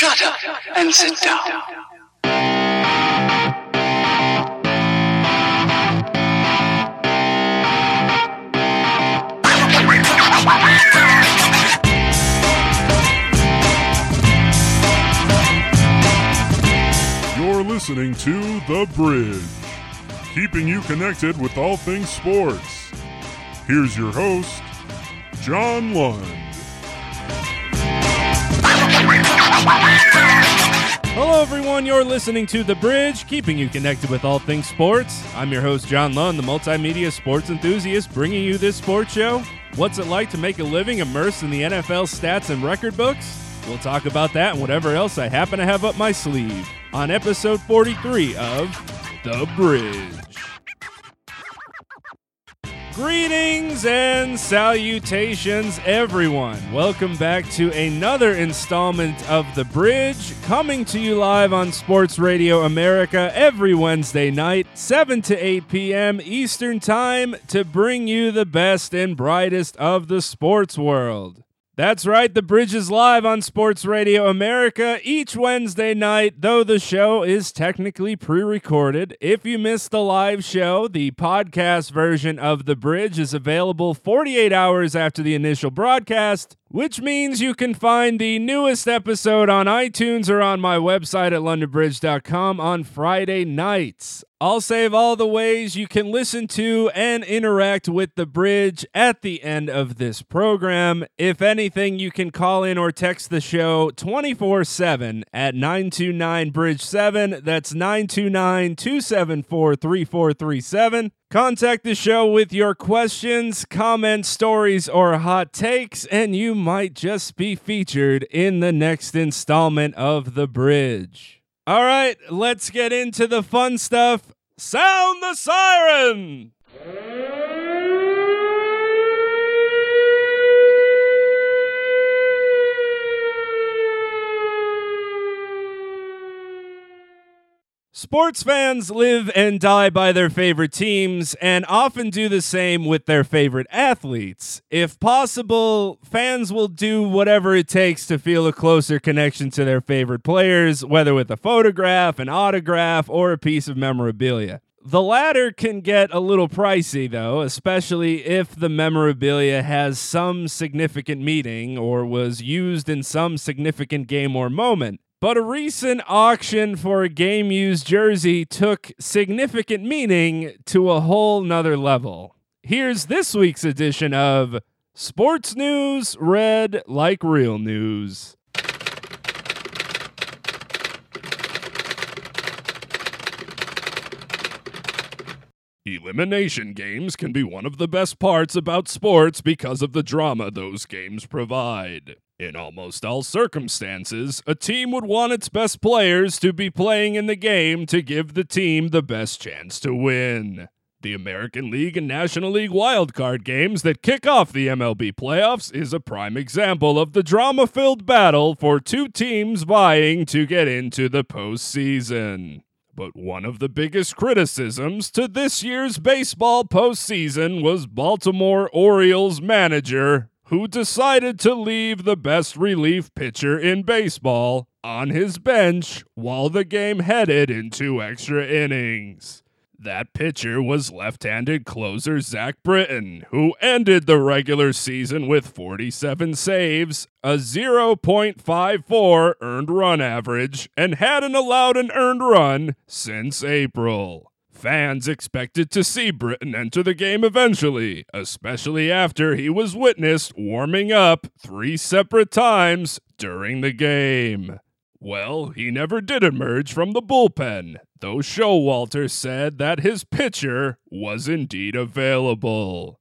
Shut up and sit down. You're listening to The Bridge, keeping you connected with all things sports. Here's your host, John Lund. Hello, everyone. You're listening to The Bridge, keeping you connected with all things sports. I'm your host, John Lund, the multimedia sports enthusiast, bringing you this sports show. What's it like to make a living immersed in the NFL stats and record books? We'll talk about that and whatever else I happen to have up my sleeve on episode 43 of The Bridge. Greetings and salutations, everyone. Welcome back to another installment of The Bridge, coming to you live on Sports Radio America every Wednesday night, 7 to 8 p.m. Eastern Time, to bring you the best and brightest of the sports world. That's right, The Bridge is live on Sports Radio America each Wednesday night, though the show is technically pre recorded. If you missed the live show, the podcast version of The Bridge is available 48 hours after the initial broadcast, which means you can find the newest episode on iTunes or on my website at londonbridge.com on Friday nights. I'll save all the ways you can listen to and interact with the bridge at the end of this program. If anything, you can call in or text the show 24 7 at 929 Bridge 7. That's 929 274 3437. Contact the show with your questions, comments, stories, or hot takes, and you might just be featured in the next installment of The Bridge. All right, let's get into the fun stuff. Sound the siren! Sports fans live and die by their favorite teams and often do the same with their favorite athletes. If possible, fans will do whatever it takes to feel a closer connection to their favorite players, whether with a photograph, an autograph, or a piece of memorabilia. The latter can get a little pricey, though, especially if the memorabilia has some significant meaning or was used in some significant game or moment. But a recent auction for a game used jersey took significant meaning to a whole nother level. Here's this week's edition of Sports News Read Like Real News. Elimination games can be one of the best parts about sports because of the drama those games provide. In almost all circumstances, a team would want its best players to be playing in the game to give the team the best chance to win. The American League and National League wildcard games that kick off the MLB playoffs is a prime example of the drama filled battle for two teams vying to get into the postseason. But one of the biggest criticisms to this year's baseball postseason was Baltimore Orioles manager, who decided to leave the best relief pitcher in baseball on his bench while the game headed into extra innings. That pitcher was left handed closer Zach Britton, who ended the regular season with 47 saves, a 0.54 earned run average, and hadn't allowed an earned run since April. Fans expected to see Britton enter the game eventually, especially after he was witnessed warming up three separate times during the game. Well, he never did emerge from the bullpen, though Showalter said that his pitcher was indeed available.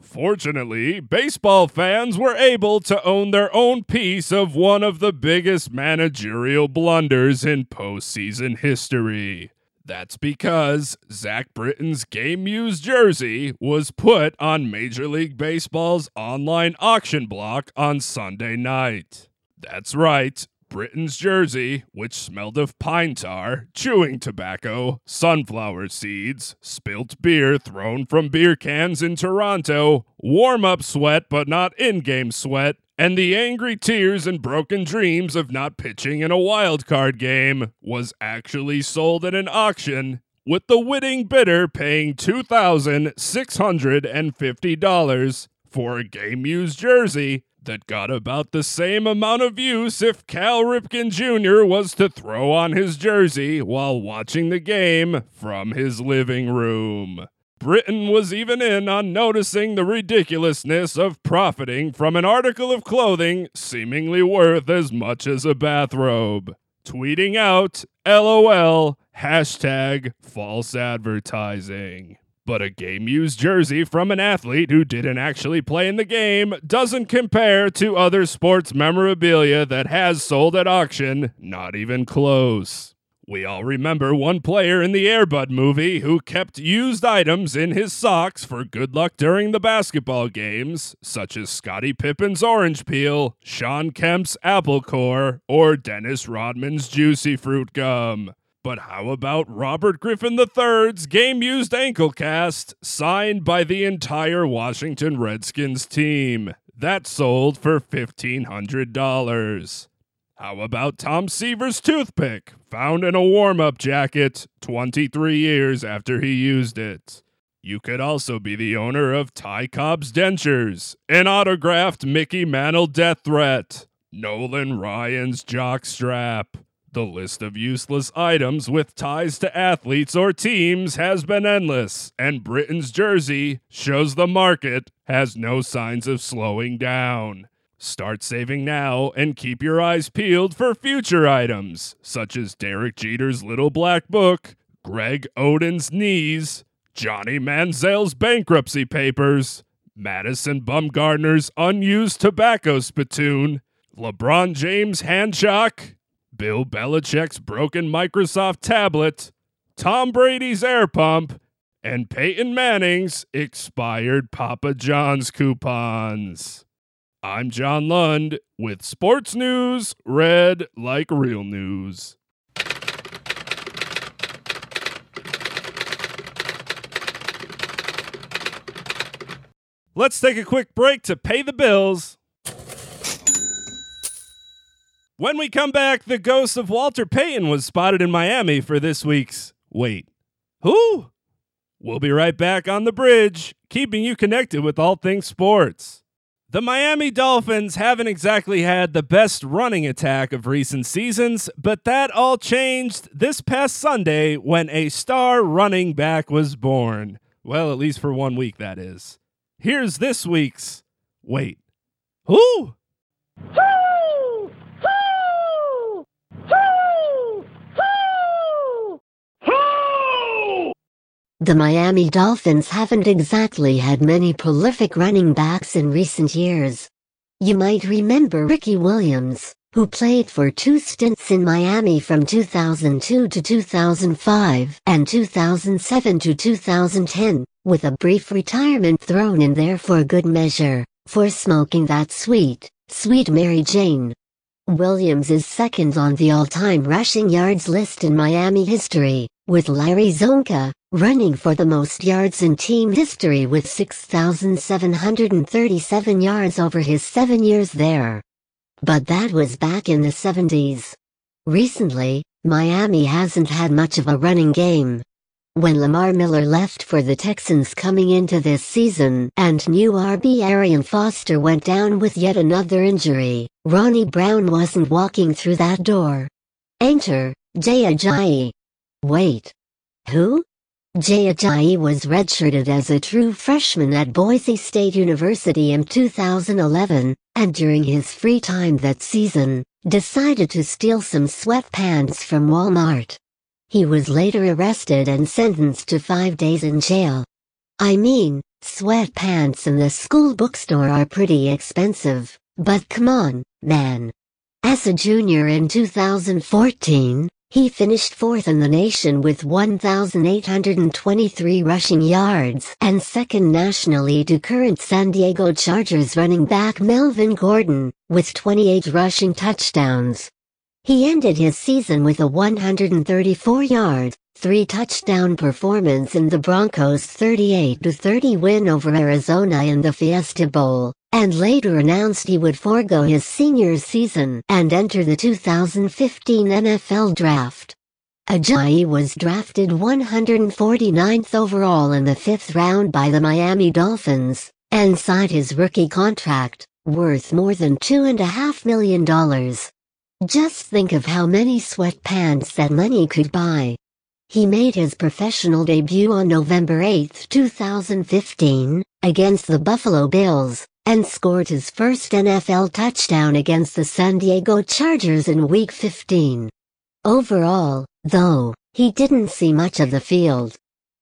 Fortunately, baseball fans were able to own their own piece of one of the biggest managerial blunders in postseason history. That's because Zach Britton's game used jersey was put on Major League Baseball's online auction block on Sunday night. That's right. Britton's jersey, which smelled of pine tar, chewing tobacco, sunflower seeds, spilt beer thrown from beer cans in Toronto, warm up sweat but not in game sweat, and the angry tears and broken dreams of not pitching in a wild card game, was actually sold at an auction with the winning bidder paying $2,650 for a game used jersey that got about the same amount of use if Cal Ripken Jr. was to throw on his jersey while watching the game from his living room. Britton was even in on noticing the ridiculousness of profiting from an article of clothing seemingly worth as much as a bathrobe. Tweeting out, LOL, hashtag false advertising. But a game used jersey from an athlete who didn't actually play in the game doesn't compare to other sports memorabilia that has sold at auction, not even close. We all remember one player in the Airbud movie who kept used items in his socks for good luck during the basketball games, such as Scottie Pippen's orange peel, Shawn Kemp's apple core, or Dennis Rodman's juicy fruit gum. But how about Robert Griffin III's game used ankle cast, signed by the entire Washington Redskins team? That sold for $1,500. How about Tom Seaver's toothpick, found in a warm up jacket 23 years after he used it? You could also be the owner of Ty Cobb's dentures, an autographed Mickey Mantle death threat, Nolan Ryan's jock strap. The list of useless items with ties to athletes or teams has been endless, and Britton's jersey shows the market has no signs of slowing down. Start saving now and keep your eyes peeled for future items, such as Derek Jeter's Little Black Book, Greg Oden's Knees, Johnny Manziel's Bankruptcy Papers, Madison Bumgarner's Unused Tobacco Spittoon, LeBron James' Handshock, Bill Belichick's broken Microsoft tablet, Tom Brady's air pump, and Peyton Manning's expired Papa John's coupons. I'm John Lund with sports news read like real news. Let's take a quick break to pay the bills. When we come back, the ghost of Walter Payton was spotted in Miami for this week's Wait, who? We'll be right back on the bridge, keeping you connected with all things sports. The Miami Dolphins haven't exactly had the best running attack of recent seasons, but that all changed this past Sunday when a star running back was born. Well, at least for one week, that is. Here's this week's Wait, who? Hoo! The Miami Dolphins haven't exactly had many prolific running backs in recent years. You might remember Ricky Williams, who played for two stints in Miami from 2002 to 2005 and 2007 to 2010, with a brief retirement thrown in there for good measure, for smoking that sweet, sweet Mary Jane. Williams is second on the all-time rushing yards list in Miami history, with Larry Csonka, running for the most yards in team history with 6,737 yards over his seven years there. But that was back in the 70s. Recently, Miami hasn't had much of a running game. When Lamar Miller left for the Texans coming into this season and new RB Arian Foster went down with yet another injury, Ronnie Brown wasn't walking through that door. Enter, Jay Ajayi. Wait. Who? Jay Ajayi was redshirted as a true freshman at Boise State University in 2011, and during his free time that season, decided to steal some sweatpants from Walmart. He was later arrested and sentenced to five days in jail. I mean, sweatpants in the school bookstore are pretty expensive, but come on, man. As a junior in 2014, he finished fourth in the nation with 1,823 rushing yards and second nationally to current San Diego Chargers running back Melvin Gordon, with 28 rushing touchdowns. He ended his season with a 134-yard, three-touchdown performance in the Broncos' 38-30 win over Arizona in the Fiesta Bowl, and later announced he would forego his senior season and enter the 2015 NFL Draft. Ajayi was drafted 149th overall in the fifth round by the Miami Dolphins, and signed his rookie contract, worth more than $2.5 million. Just think of how many sweatpants that money could buy. He made his professional debut on November 8, 2015, against the Buffalo Bills, and scored his first NFL touchdown against the San Diego Chargers in Week 15. Overall, though, he didn't see much of the field.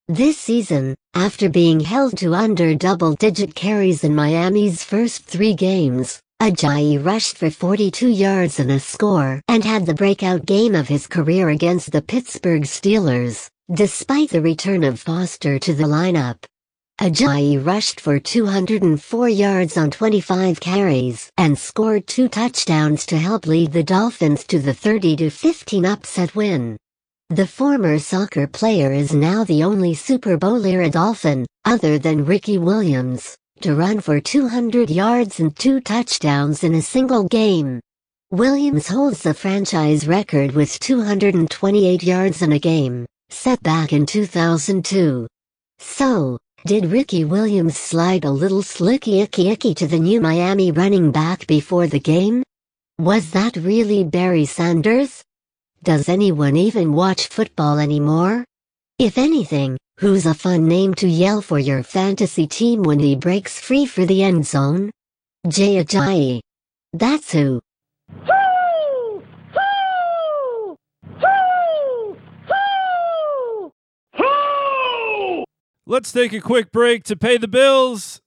This season, after being held to under double-digit carries in Miami's first three games, Ajayi rushed for 42 yards and a score and had the breakout game of his career against the Pittsburgh Steelers, despite the return of Foster to the lineup. Ajayi rushed for 204 yards on 25 carries and scored two touchdowns to help lead the Dolphins to the 30-15 upset win. The former soccer player is now the only Super Bowl era Dolphin, other than Ricky Williams, to run for 200 yards and two touchdowns in a single game. Williams holds the franchise record with 228 yards in a game, set back in 2002. So, did Ricky Williams slide a little slicky icky icky to the new Miami running back before the game? Was that really Barry Sanders? Does anyone even watch football anymore? If anything, who's a fun name to yell for your fantasy team when he breaks free for the end zone? Jay Ajayi. That's who. Hoo! Let's take a quick break to pay the bills.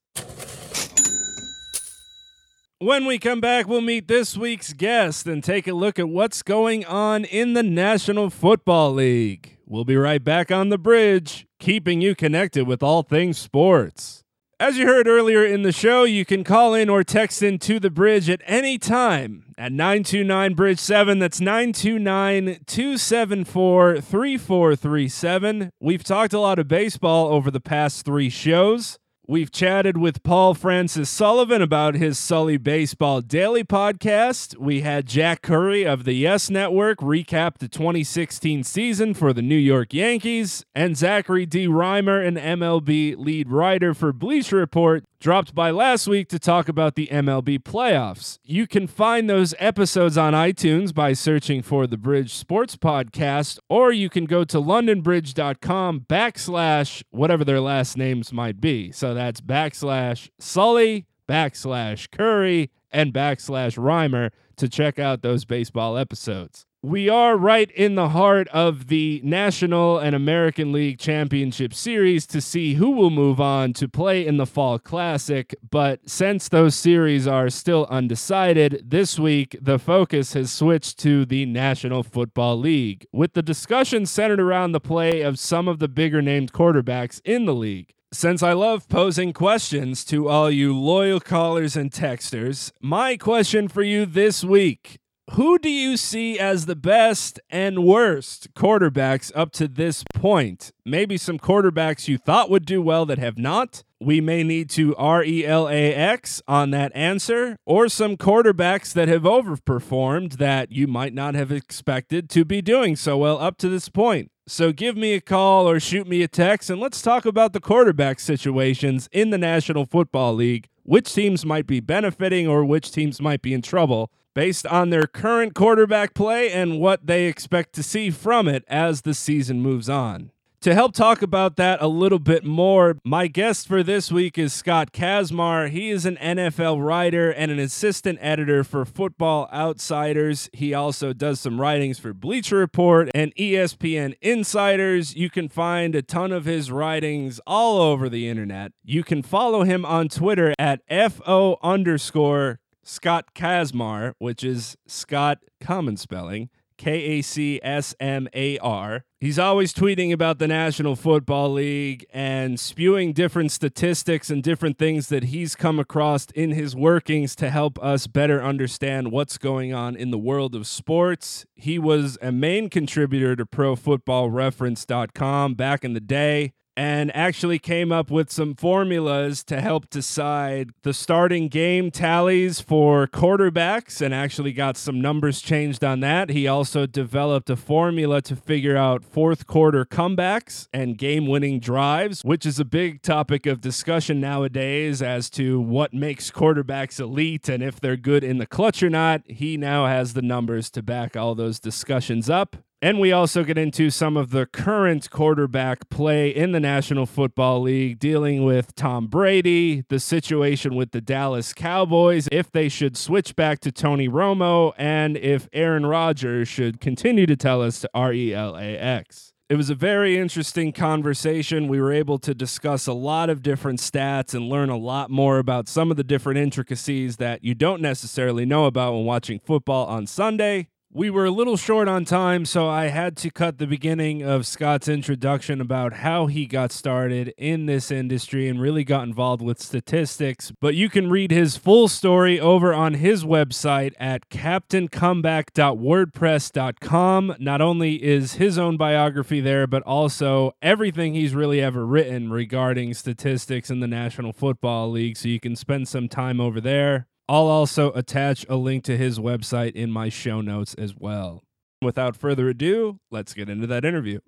When we come back, we'll meet this week's guest and take a look at what's going on in the National Football League. We'll be right back on the bridge, keeping you connected with all things sports. As you heard earlier in the show, you can call in or text in to the bridge at any time at 929 Bridge 7. That's 929 274 3437. We've talked a lot of baseball over the past three shows. We've chatted with Paul Francis Sullivan about his Sully Baseball Daily podcast. We had Jack Curry of the Yes Network recap the 2016 season for the New York Yankees, and Zachary D. Rymer, an MLB lead writer for Bleacher Report, dropped by last week to talk about the MLB playoffs. You can find those episodes on iTunes by searching for the Bridge Sports Podcast, or you can go to londonbridge.com backslash whatever their last names might be. So that's backslash Sully, backslash Curry, and backslash Rymer to check out those baseball episodes. We are right in the heart of the National and American League Championship Series to see who will move on to play in the Fall Classic. But since those series are still undecided, this week the focus has switched to the National Football League, with the discussion centered around the play of some of the bigger named quarterbacks in the league. Since I love posing questions to all you loyal callers and texters, my question for you this week who do you see as the best and worst quarterbacks up to this point? Maybe some quarterbacks you thought would do well that have not. We may need to R E L A X on that answer, or some quarterbacks that have overperformed that you might not have expected to be doing so well up to this point. So give me a call or shoot me a text and let's talk about the quarterback situations in the National Football League. Which teams might be benefiting or which teams might be in trouble based on their current quarterback play and what they expect to see from it as the season moves on. To help talk about that a little bit more, my guest for this week is Scott Kacsmar. He is an NFL writer and an assistant editor for Football Outsiders. He also does some writings for Bleacher Report and ESPN Insiders. You can find a ton of his writings all over the internet. You can follow him on Twitter at FO underscore Scott Kacsmar, which is Scott common spelling, K A C S M A R. He's always tweeting about the National Football League and spewing different statistics and different things that he's come across in his workings to help us better understand what's going on in the world of sports. He was a main contributor to ProFootballReference.com back in the day and actually came up with some formulas to help decide the starting game tallies for quarterbacks and actually got some numbers changed on that. He also developed a formula to figure out fourth quarter comebacks and game winning drives, which is a big topic of discussion nowadays as to what makes quarterbacks elite and if they're good in the clutch or not. He now has the numbers to back all those discussions up. And we also get into some of the current quarterback play in the National Football League, dealing with Tom Brady, the situation with the Dallas Cowboys, if they should switch back to Tony Romo, and if Aaron Rodgers should continue to tell us to R E L A X. It was a very interesting conversation. We were able to discuss a lot of different stats and learn a lot more about some of the different intricacies that you don't necessarily know about when watching football on Sunday. We were a little short on time, so I had to cut the beginning of Scott's introduction about how he got started in this industry and really got involved with statistics. But you can read his full story over on his website at captaincomeback.wordpress.com. Not only is his own biography there, but also everything he's really ever written regarding statistics in the National Football League. So you can spend some time over there. I'll also attach a link to his website in my show notes as well. Without further ado, let's get into that interview.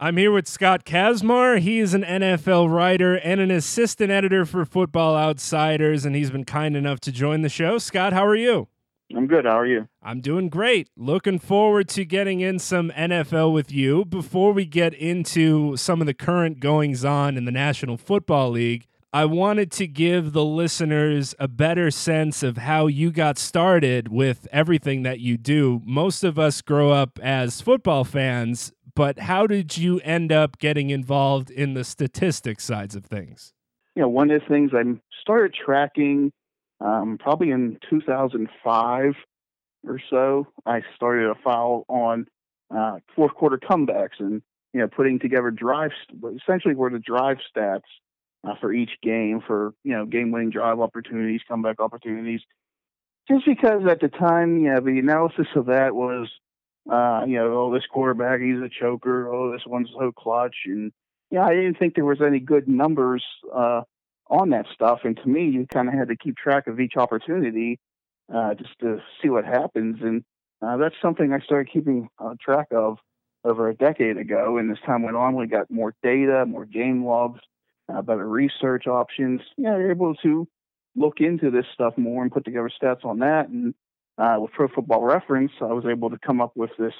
I'm here with Scott Kacsmar. He is an NFL writer and an assistant editor for Football Outsiders, and he's been kind enough to join the show. Scott, how are you? I'm good. How are you? I'm doing great. Looking forward to getting in some NFL with you. Before we get into some of the current goings on in the National Football League, I wanted to give the listeners a better sense of how you got started with everything that you do. Most of us grow up as football fans, but how did you end up getting involved in the statistics sides of things? You know, one of the things I started tracking um, probably in 2005 or so. I started a file on uh, fourth quarter comebacks and you know putting together drives, essentially were the drive stats uh, for each game for you know game winning drive opportunities, comeback opportunities. Just because at the time, yeah, the analysis of that was, uh, you know, oh this quarterback he's a choker, oh this one's so clutch, and yeah, I didn't think there was any good numbers uh, on that stuff. And to me, you kind of had to keep track of each opportunity uh, just to see what happens, and uh, that's something I started keeping uh, track of over a decade ago. And as time went on, we got more data, more game logs, uh, better research options. Yeah, you're able to look into this stuff more and put together stats on that. And uh, with Pro Football Reference, I was able to come up with this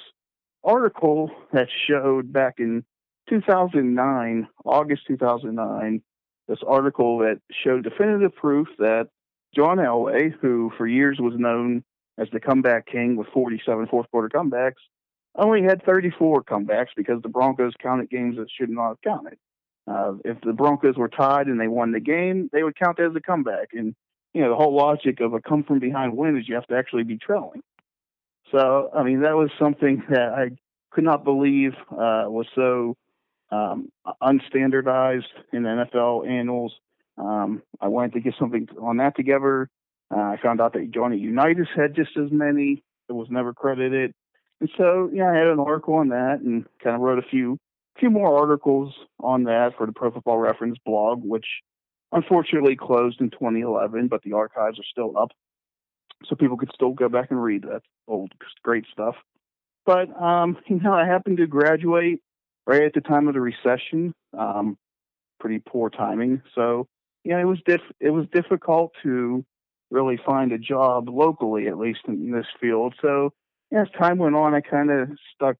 article that showed back in 2009, August 2009, this article that showed definitive proof that John Elway, who for years was known as the comeback king with 47 fourth quarter comebacks, only had 34 comebacks because the Broncos counted games that should not have counted. Uh, if the Broncos were tied and they won the game, they would count as a comeback. And you know the whole logic of a come from behind win is you have to actually be trailing. So I mean that was something that I could not believe uh, was so um, unstandardized in the NFL annals. Um, I wanted to get something on that together. Uh, I found out that Johnny Unitas had just as many. It was never credited. And so, yeah, I had an article on that and kind of wrote a few few more articles on that for the Pro Football Reference blog, which unfortunately closed in 2011, but the archives are still up, so people could still go back and read that old great stuff. But um, you know, I happened to graduate right at the time of the recession. Um, pretty poor timing, so you know, it was diff- it was difficult to really find a job locally, at least in this field. So as time went on, I kind of stuck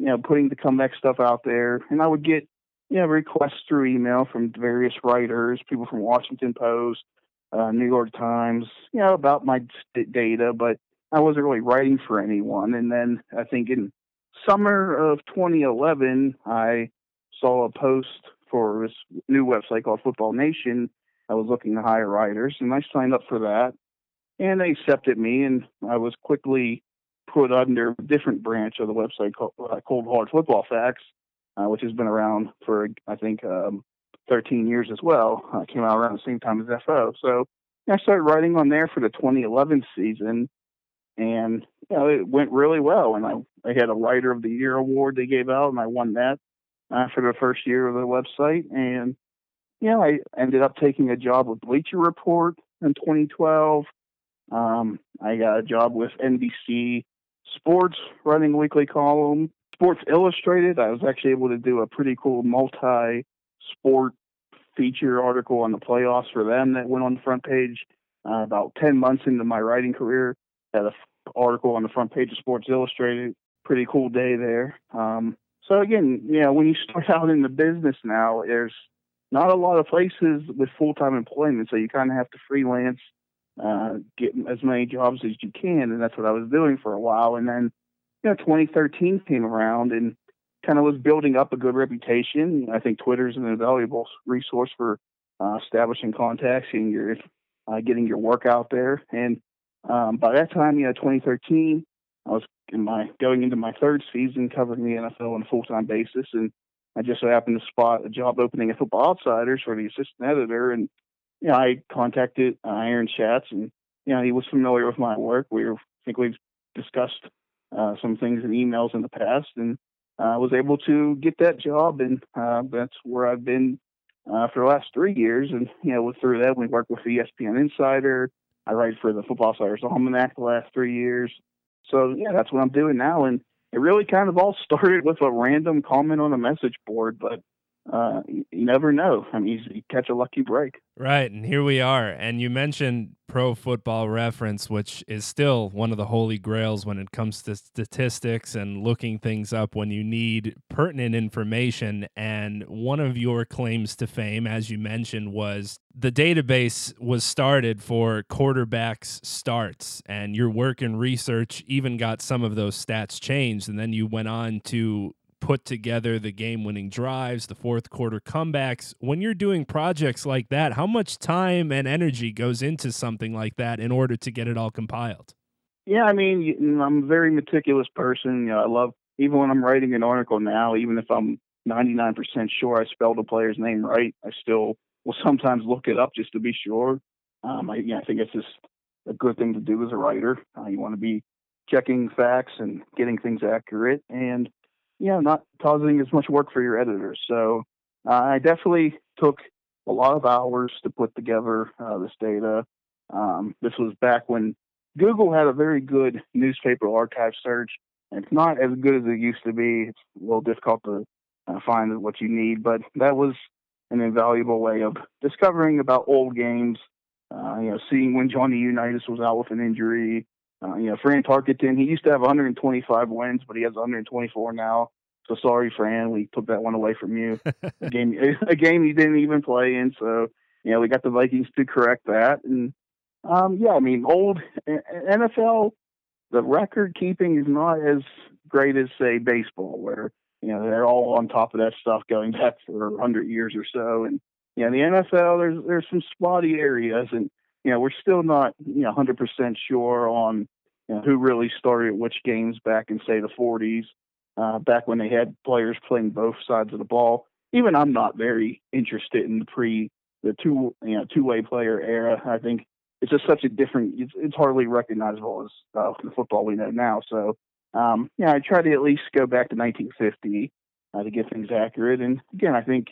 you know, putting the comeback stuff out there. And I would get, you know, requests through email from various writers, people from Washington Post, uh, New York Times, you know, about my data, but I wasn't really writing for anyone. And then I think in summer of 2011, I saw a post for this new website called Football Nation. I was looking to hire writers, and I signed up for that. And they accepted me, and I was quickly put under a different branch of the website called uh, Cold Hard Football Facts, uh, which has been around for I think um, 13 years as well. Uh, came out around the same time as FO. So I started writing on there for the 2011 season, and you know it went really well. And I I had a Writer of the Year award they gave out, and I won that uh, for the first year of the website. And you know I ended up taking a job with Bleacher Report in 2012. Um, I got a job with NBC Sports, running weekly column. Sports Illustrated, I was actually able to do a pretty cool multi sport feature article on the playoffs for them that went on the front page. Uh, about 10 months into my writing career, had an article on the front page of Sports Illustrated. Pretty cool day there. Um, so again, you know, when you start out in the business now, there's not a lot of places with full-time employment, so you kind of have to freelance, uh, get as many jobs as you can, and that's what I was doing for a while. And then, you know, 2013 came around, and kind of was building up a good reputation. I think Twitter is an invaluable resource for uh, establishing contacts and your uh, getting your work out there. And um, by that time, you know, 2013, I was in my going into my third season covering the NFL on a full time basis, and I just so happened to spot a job opening at Football Outsiders for the assistant editor, and you know, I contacted uh, Aaron Schatz, and you know, he was familiar with my work. We were, I think we've discussed uh, some things in emails in the past, and I uh, was able to get that job, and uh, that's where I've been uh, for the last three years. And you know, through that, we worked with ESPN Insider. I write for the Football Outsiders Almanac the last three years. So yeah, that's what I'm doing now. And it really kind of all started with a random comment on a message board, but uh, you, never know. I mean, you catch a lucky break. Right, and here we are. And you mentioned Pro Football Reference, which is still one of the holy grails when it comes to statistics and looking things up when you need pertinent information. And one of your claims to fame, as you mentioned, was the database was started for quarterbacks starts, and your work and research even got some of those stats changed. And then you went on to put together the game winning drives, the fourth quarter comebacks. When you're doing projects like that, how much time and energy goes into something like that in order to get it all compiled? Yeah, I mean, I'm a very meticulous person. You know, I love, even when I'm writing an article now, even if I'm 99% sure I spelled a player's name right, I still will sometimes look it up just to be sure. Um, I, I think it's just a good thing to do as a writer. Uh, you want to be checking facts and getting things accurate. And you know, not causing as much work for your editors. So uh, I definitely took a lot of hours to put together uh, this data. Um, this was back when Google had a very good newspaper archive search. It's not as good as it used to be. It's a little difficult to uh, find what you need, but that was an invaluable way of discovering about old games. Uh, you know, seeing when Johnny Unitas was out with an injury, uh, you know, Fran Tarkenton, he used to have 125 wins, but he has 124 now. So sorry, Fran, we took that one away from you. a game, a game you didn't even play in. So you know, we got the Vikings to correct that. And um, yeah, I mean, old NFL, the record keeping is not as great as say baseball, where you know they're all on top of that stuff going back for 100 years or so. And yeah, the NFL, there's there's some spotty areas, and you know, we're still not, you know, 100% sure on you know, who really started which games back in, say, the 40s, uh, back when they had players playing both sides of the ball. Even I'm not very interested in the pre, the two, you know, two-way player era. I think it's just such a different, it's, it's hardly recognizable as uh, the football we know now. So, um, yeah, I try to at least go back to 1950 uh, to get things accurate. And again, I think,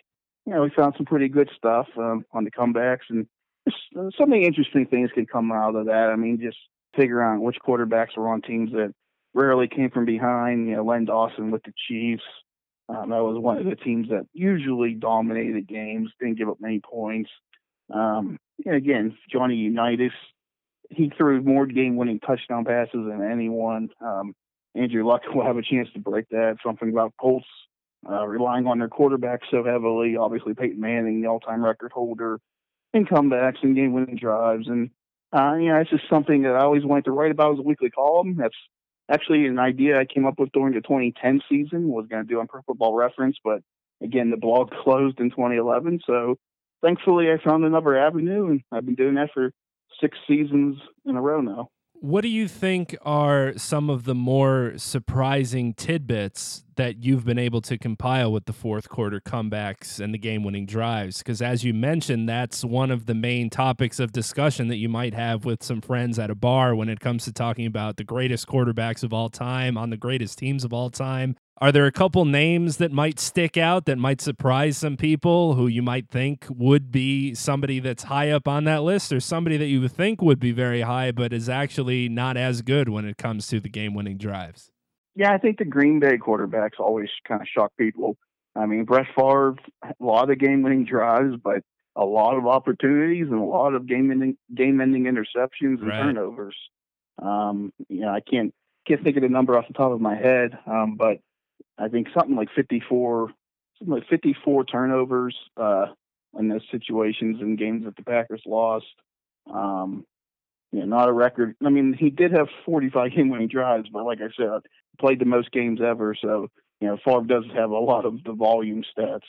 you know, we found some pretty good stuff um, on the comebacks and so many interesting things can come out of that. I mean, just figure out which quarterbacks were on teams that rarely came from behind. You know, Len Dawson with the Chiefs. Um, that was one of the teams that usually dominated games, didn't give up many points. Um, and again, Johnny Unitas, he threw more game-winning touchdown passes than anyone. Um, Andrew Luck will have a chance to break that. Something about Colts uh, relying on their quarterback so heavily. Obviously, Peyton Manning, the all-time record holder and comebacks and game winning drives. And, uh, you know, it's just something that I always wanted to write about as a weekly column. That's actually an idea I came up with during the 2010 season, was going to do on Pro Football Reference. But again, the blog closed in 2011. So thankfully, I found another avenue, and I've been doing that for six seasons in a row now. What do you think are some of the more surprising tidbits that you've been able to compile with the fourth quarter comebacks and the game winning drives? Because as you mentioned, that's one of the main topics of discussion that you might have with some friends at a bar when it comes to talking about the greatest quarterbacks of all time on the greatest teams of all time. Are there a couple names that might stick out that might surprise some people who you might think would be somebody that's high up on that list or somebody that you would think would be very high but is actually not as good when it comes to the game winning drives? Yeah, I think the Green Bay quarterbacks always kind of shock people. I mean, Brett Favre, a lot of game winning drives, but a lot of opportunities and a lot of game ending game ending interceptions and Right. turnovers. Um, you know, I can't can't think of the number off the top of my head, um, but I think something like 54, something like 54 turnovers uh, in those situations in games that the Packers lost. Um, you know, not a record. I mean, he did have 45 game-winning drives, but like I said, played the most games ever. So, you know, Favre does have a lot of the volume stats.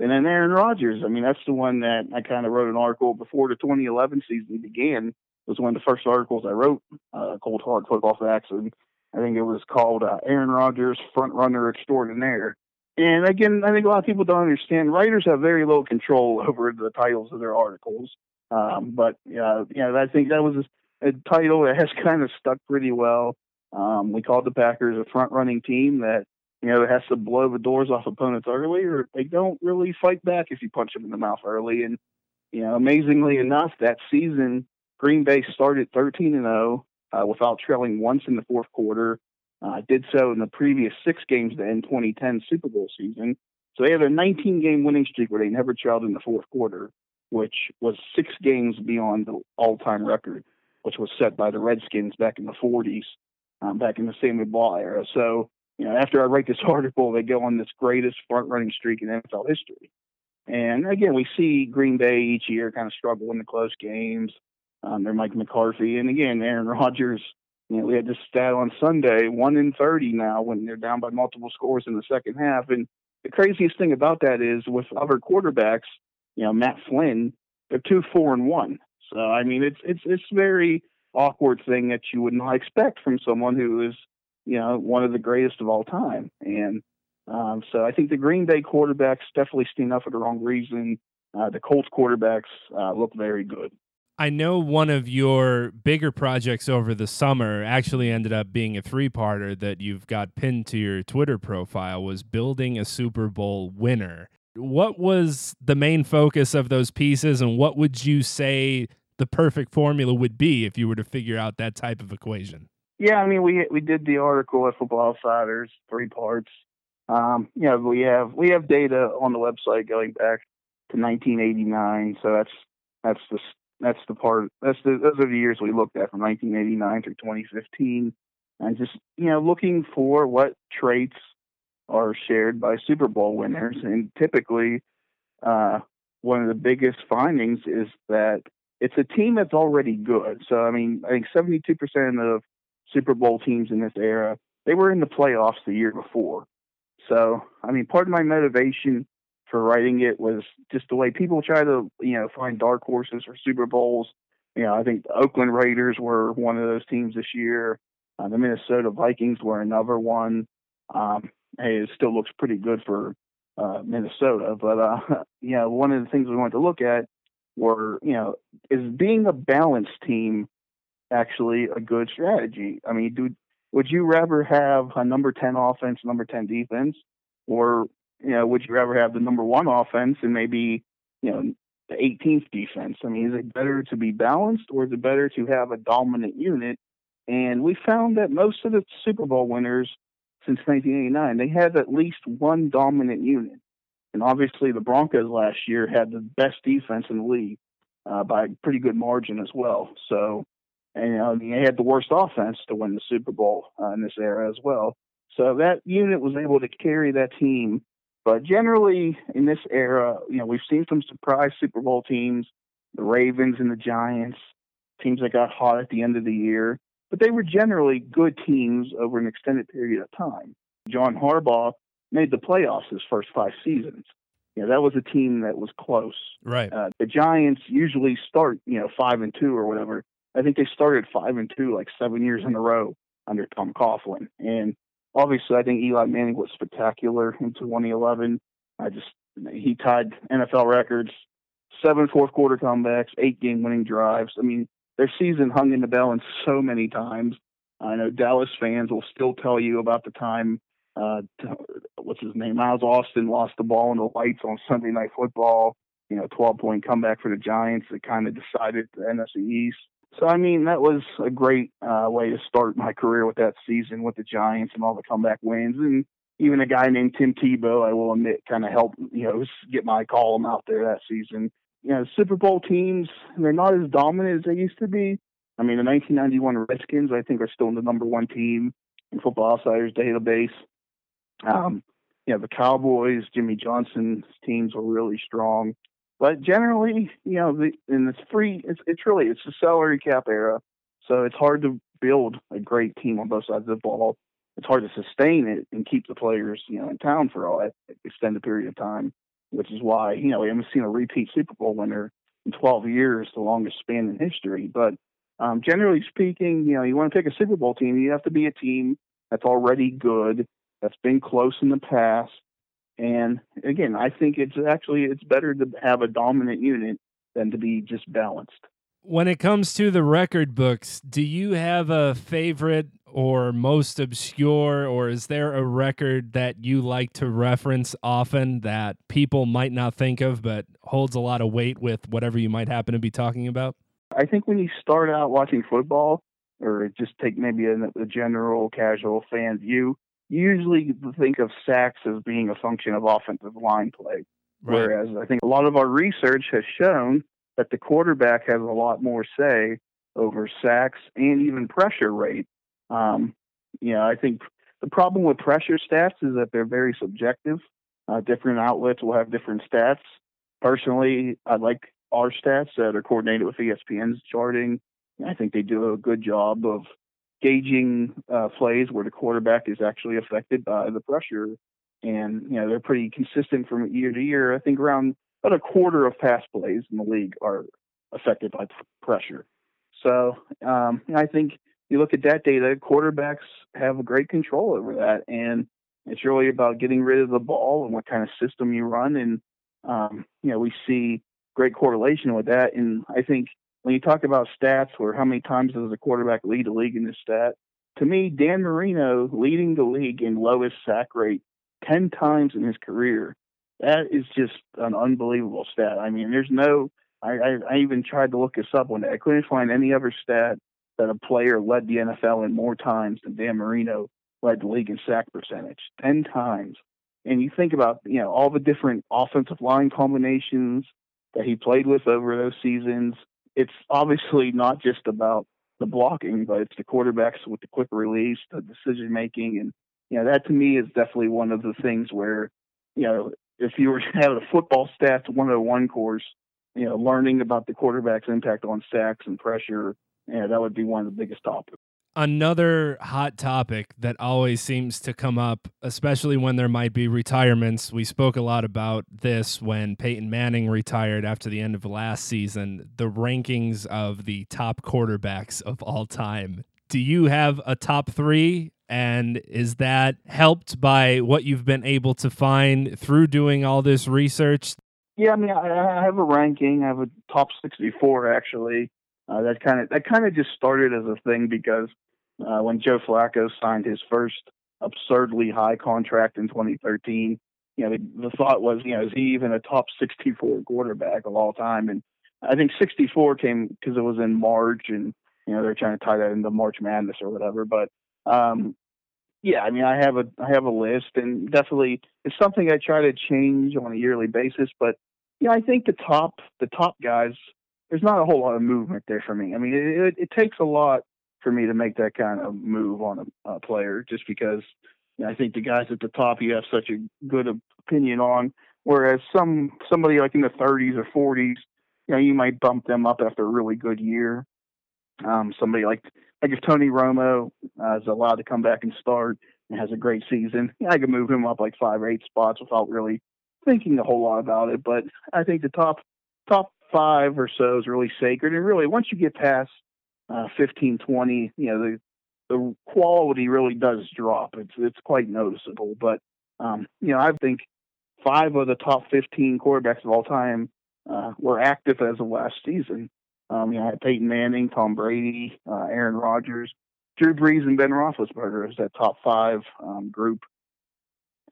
And then Aaron Rodgers. I mean, that's the one that I kind of wrote an article before the 2011 season began. It was one of the first articles I wrote, uh, Cold Hard Football Facts, and I think it was called uh, Aaron Rodgers Front Runner Extraordinaire. And again, I think a lot of people don't understand. Writers have very little control over the titles of their articles. Um, but yeah, you know, I think that was a, title that has kind of stuck pretty well. Um, we called the Packers a front running team that you know has to blow the doors off opponents early, or they don't really fight back if you punch them in the mouth early. And you know, amazingly enough, that season Green Bay started 13 and 0 uh, without trailing once in the fourth quarter. Uh, did so in the previous six games to end 2010 Super Bowl season. So they had a 19 game winning streak where they never trailed in the fourth quarter, which was six games beyond the all time record, which was set by the Redskins back in the 40s, um, back in the Sammy Baugh era. So, you know, after I write this article, they go on this greatest front running streak in NFL history. And again, we see Green Bay each year kind of struggle in the close games. Um, they're Mike McCarthy, and again, Aaron Rodgers. You know, we had this stat on Sunday, one in thirty now when they're down by multiple scores in the second half. And the craziest thing about that is with other quarterbacks, you know, Matt Flynn, they're two, four, and one. So I mean, it's it's it's very awkward thing that you would not expect from someone who is, you know, one of the greatest of all time. And um, so I think the Green Bay quarterbacks definitely stand up for the wrong reason. Uh, the Colts quarterbacks uh, look very good. I know one of your bigger projects over the summer actually ended up being a three parter that you've got pinned to your Twitter profile was building a Super Bowl winner. What was the main focus of those pieces, and what would you say the perfect formula would be if you were to figure out that type of equation? Yeah, I mean, we we did the article at Football Outsiders, three parts. Um, you know, we have we have data on the website going back to 1989, so that's that's the that's the part that's the those are the years we looked at from 1989 through 2015, and just you know looking for what traits are shared by Super Bowl winners, and typically, uh, one of the biggest findings is that it's a team that's already good. So I mean, I think 72% of Super Bowl teams in this era they were in the playoffs the year before. So I mean, part of my motivation for writing it was just the way people try to you know find dark horses for Super Bowls. You know, I think the Oakland Raiders were one of those teams this year. Uh, the Minnesota Vikings were another one. Um, it still looks pretty good for uh, Minnesota, but uh, you know, one of the things we wanted to look at were you know is being a balanced team actually a good strategy? I mean, do would you rather have a number 10 offense, number 10 defense, or you know, would you rather have the number one offense and maybe you know the 18th defense? I mean, is it better to be balanced, or is it better to have a dominant unit? And we found that most of the Super Bowl winners since 1989 they had at least one dominant unit. And obviously, the Broncos last year had the best defense in the league uh, by a pretty good margin as well. So, and you know, they had the worst offense to win the Super Bowl uh, in this era as well. So that unit was able to carry that team. But generally, in this era, you know, we've seen some surprise Super Bowl teams, the Ravens and the Giants, teams that got hot at the end of the year. But they were generally good teams over an extended period of time. John Harbaugh made the playoffs his first five seasons. You know, that was a team that was close. Right. Uh, the Giants usually start, you know, five and two or whatever I think they started five and two like seven years in a row under Tom Coughlin. And obviously, I think Eli Manning was spectacular in 2011. I just he tied NFL records, seven fourth quarter comebacks, eight game winning drives. I mean, their season hung in the balance so many times. I know Dallas fans will still tell you about the time uh, what's his name, Miles Austin lost the ball in the lights on Sunday Night Football. You know, 12 point comeback for the Giants that kind of decided the NFC East. So I mean, that was a great uh, way to start my career with that season with the Giants and all the comeback wins, and even a guy named Tim Tebow, I will admit, kind of helped you know get my column out there that season. You know, Super Bowl teams they're not as dominant as they used to be. I mean, the 1991 Redskins, I think, are still the number one team in Football Outsiders database. Um, you know, the Cowboys, Jimmy Johnson's teams were really strong. But generally, you know, the, in this free, it's, it's really, it's the salary cap era. So it's hard to build a great team on both sides of the ball. It's hard to sustain it and keep the players, you know, in town for all that extended period of time, which is why, you know, we haven't seen a repeat Super Bowl winner in 12 years, the longest span in history. But um, generally speaking, you know, you want to pick a Super Bowl team, you have to be a team that's already good that's been close in the past. And again, I think it's actually it's better to have a dominant unit than to be just balanced. When it comes to the record books, do you have a favorite or most obscure, or is there a record that you like to reference often that people might not think of but holds a lot of weight with whatever you might happen to be talking about? I think when you start out watching football, or just take maybe a, a general casual fan view, usually think of sacks as being a function of offensive line play. Right. Whereas I think a lot of our research has shown that the quarterback has a lot more say over sacks and even pressure rate. Um, you know, I think the problem with pressure stats is that they're very subjective. Uh, different outlets will have different stats. Personally, I like our stats that are coordinated with ESPN's charting. I think they do a good job of gauging uh, plays where the quarterback is actually affected by the pressure. And, you know, they're pretty consistent from year to year. I think around about a quarter of pass plays in the league are affected by pressure. So um, I think you look at that data, quarterbacks have great control over that. And it's really about getting rid of the ball and what kind of system you run. And, um, you know, we see great correlation with that. And I think when you talk about stats or how many times does a quarterback lead the league in this stat, to me, Dan Marino leading the league in lowest sack rate 10 times in his career, that is just an unbelievable stat. I mean, there's no, I, I, I even tried to look this up one day. I couldn't find any other stat that a player led the NFL in more times than Dan Marino led the league in sack percentage 10 times. And you think about, you know, all the different offensive line combinations that he played with over those seasons, it's obviously not just about the blocking, but it's the quarterbacks with the quick release, the decision making, and you know that to me is definitely one of the things where you know if you were to have a football stats 101 course, you know, learning about the quarterback's impact on sacks and pressure, yeah, that would be one of the biggest topics another hot topic that always seems to come up, especially when there might be retirements. We spoke a lot about this when Peyton Manning retired after the end of last season, the rankings of the top quarterbacks of all time. Do you have a top three? And is that helped by what you've been able to find through doing all this research? Yeah, I mean, I, have a ranking. I have a top 64 actually. Uh, that kind of that kind of just started as a thing because uh, when Joe Flacco signed his first absurdly high contract in 2013. You know, the, the thought was, you know, is he even a top 64 quarterback of all time? And I think 64 came because it was in March, and you know they're trying to tie that into March Madness or whatever. But um, yeah, I mean, I have a I have a list, and definitely it's something I try to change on a yearly basis. But yeah, I think the top the top guys, there's not a whole lot of movement there for me. I mean, it, it, takes a lot for me to make that kind of move on a, a player, just because you know, I think the guys at the top you have such a good opinion on, whereas some somebody like in the 30s or 40s, you know, you might bump them up after a really good year. Um, somebody like like if Tony Romo uh, is allowed to come back and start and has a great season, I could move him up like five or eight spots without really thinking a whole lot about it. But I think the top top five or so is really sacred. And really, once you get past uh, 15, 20, you know, the the quality really does drop. It's it's quite noticeable. But um, you know, I think five of the top 15 quarterbacks of all time uh, were active as of last season. Um, you know, I had Peyton Manning, Tom Brady, uh, Aaron Rodgers, Drew Brees, and Ben Roethlisberger as that top five um, group.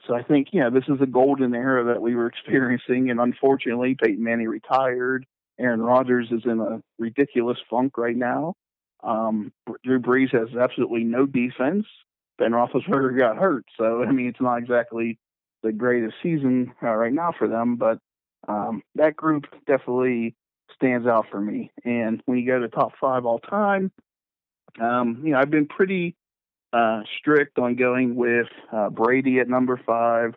So I think, you know, this is a golden era that we were experiencing. And unfortunately, Peyton Manning retired. Aaron Rodgers is in a ridiculous funk right now. Um, Drew Brees has absolutely no defense. Ben Roethlisberger got hurt. So, I mean, it's not exactly the greatest season uh, right now for them, but um, that group definitely stands out for me. And when you go to top five all time, um, you know, I've been pretty uh, strict on going with uh, Brady at number five,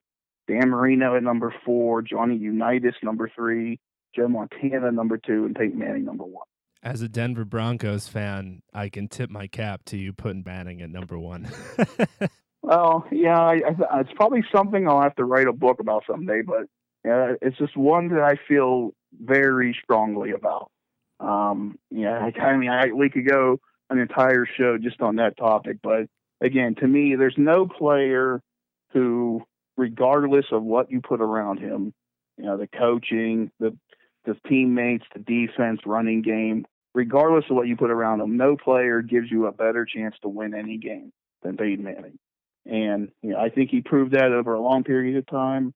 Dan Marino at number four, Johnny Unitas number three, Joe Montana number two, and Peyton Manning number one. As a Denver Broncos fan, I can tip my cap to you putting Manning at number one. well, yeah, I, I, it's probably something I'll have to write a book about someday, but yeah, it's just one that I feel very strongly about. Um, yeah, I, I mean, I, we could go an entire show just on that topic, but again, to me, there's no player who, regardless of what you put around him, you know, the coaching, the the teammates, the defense, running game, regardless of what you put around them, no player gives you a better chance to win any game than Peyton Manning. And you know, I think he proved that over a long period of time.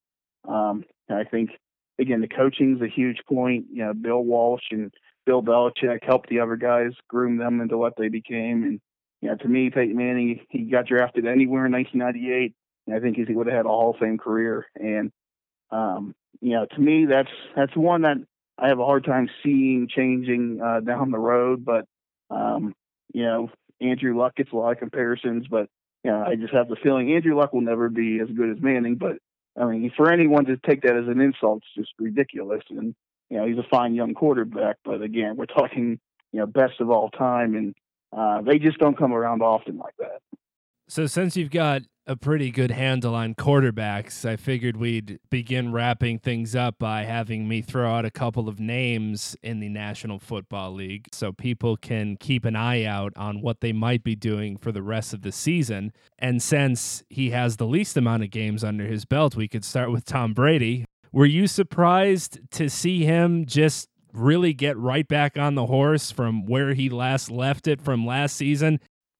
Um, I think again, the coaching's a huge point. You know, Bill Walsh and Bill Belichick helped the other guys groom them into what they became. And you know, to me, Peyton Manning, he got drafted anywhere in 1998. And I think he would have had a Hall of Fame career. And um, you know, to me, that's that's one that I have a hard time seeing changing uh, down the road. But um, you know, Andrew Luck gets a lot of comparisons, but you know, I just have the feeling Andrew Luck will never be as good as Manning. But I mean, for anyone to take that as an insult is just ridiculous. And you know, he's a fine young quarterback, but again, we're talking you know best of all time, and uh, they just don't come around often like that. So, since you've got a pretty good handle on quarterbacks, I figured we'd begin wrapping things up by having me throw out a couple of names in the National Football League so people can keep an eye out on what they might be doing for the rest of the season. And since he has the least amount of games under his belt, we could start with Tom Brady. Were you surprised to see him just really get right back on the horse from where he last left it from last season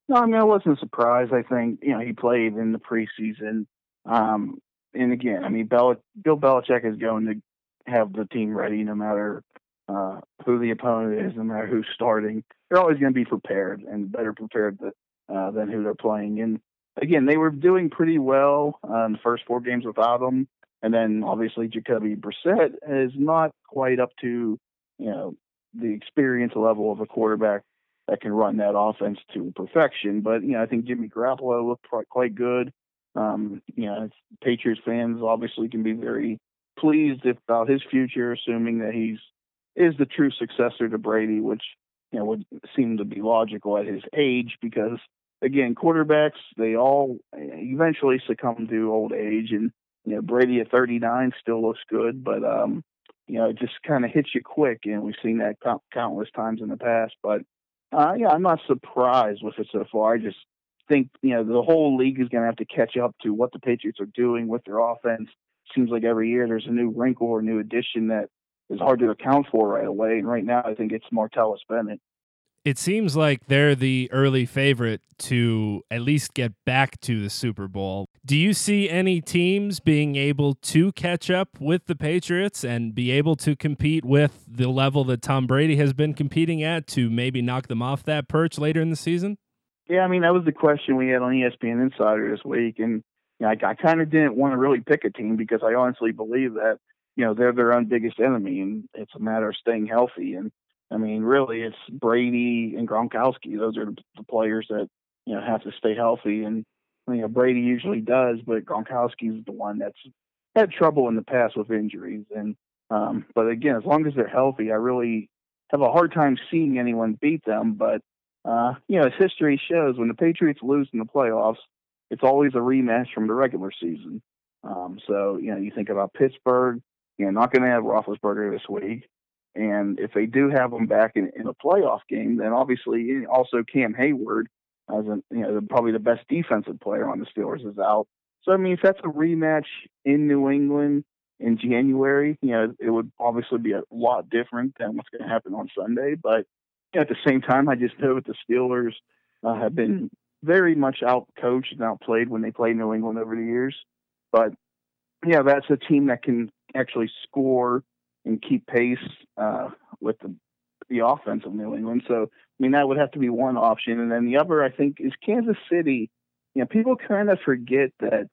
no, I mean I wasn't surprised. I think you know he played in the preseason, um, and again, I mean Bill Belichick is going to have the team ready no matter uh, who the opponent is, no matter who's starting. They're always going to be prepared and better prepared to, uh, than who they're playing. And again, they were doing pretty well uh, in the first four games without him, and then obviously Jacoby Brissett is not quite up to you know the experience level of a quarterback that can run that offense to perfection. But you know, I think Jimmy Garoppolo looked quite good. Um, you know, Patriots fans obviously can be very pleased about his future, assuming that he's is the true successor to Brady, which you know would seem to be logical at his age because again, quarterbacks they all eventually succumb to old age, and you know Brady at 39 still looks good, but um, you know it just kind of hits you quick, and we've seen that countless times in the past. But uh, yeah, I'm not surprised with it so far. I just think you know the whole league is going to have to catch up to what the Patriots are doing with their offense. Seems like every year there's a new wrinkle or new addition that is hard to account for right away. And right now, I think it's Martellus Bennett it seems like they're the early favorite to at least get back to the Super Bowl. Do you see any teams being able to catch up with the Patriots and be able to compete with the level that Tom Brady has been competing at to maybe knock them off that perch later in the season? Yeah, I mean that was the question we had on ESPN Insider this week, and you know, I, I kind of didn't want to really pick a team because I honestly believe that you know they're their own biggest enemy, and it's a matter of staying healthy. And I mean, really, it's Brady and Gronkowski. Those are the players that you know have to stay healthy, and you know Brady usually does, but Gronkowski is the one that's had trouble in the past with injuries. And um, but again, as long as they're healthy, I really have a hard time seeing anyone beat them. But uh, you know, as history shows, when the Patriots lose in the playoffs, it's always a rematch from the regular season. Um, so you know, you think about Pittsburgh. You know, not going to have Roethlisberger this week. And if they do have him back in, in a playoff game, then obviously also Cam Heyward, as a, you know probably the best defensive player on the Steelers, is out. So I mean, if that's a rematch in New England in January, you know, it would obviously be a lot different than what's going to happen on Sunday. But you know, at the same time, I just know that the Steelers uh, have been very much out coached and outplayed when they play New England over the years. But yeah, that's a team that can actually score and keep pace uh, with the the offense of New England. So I mean that would have to be one option, and then the other I think is Kansas City. You know, people kind of forget that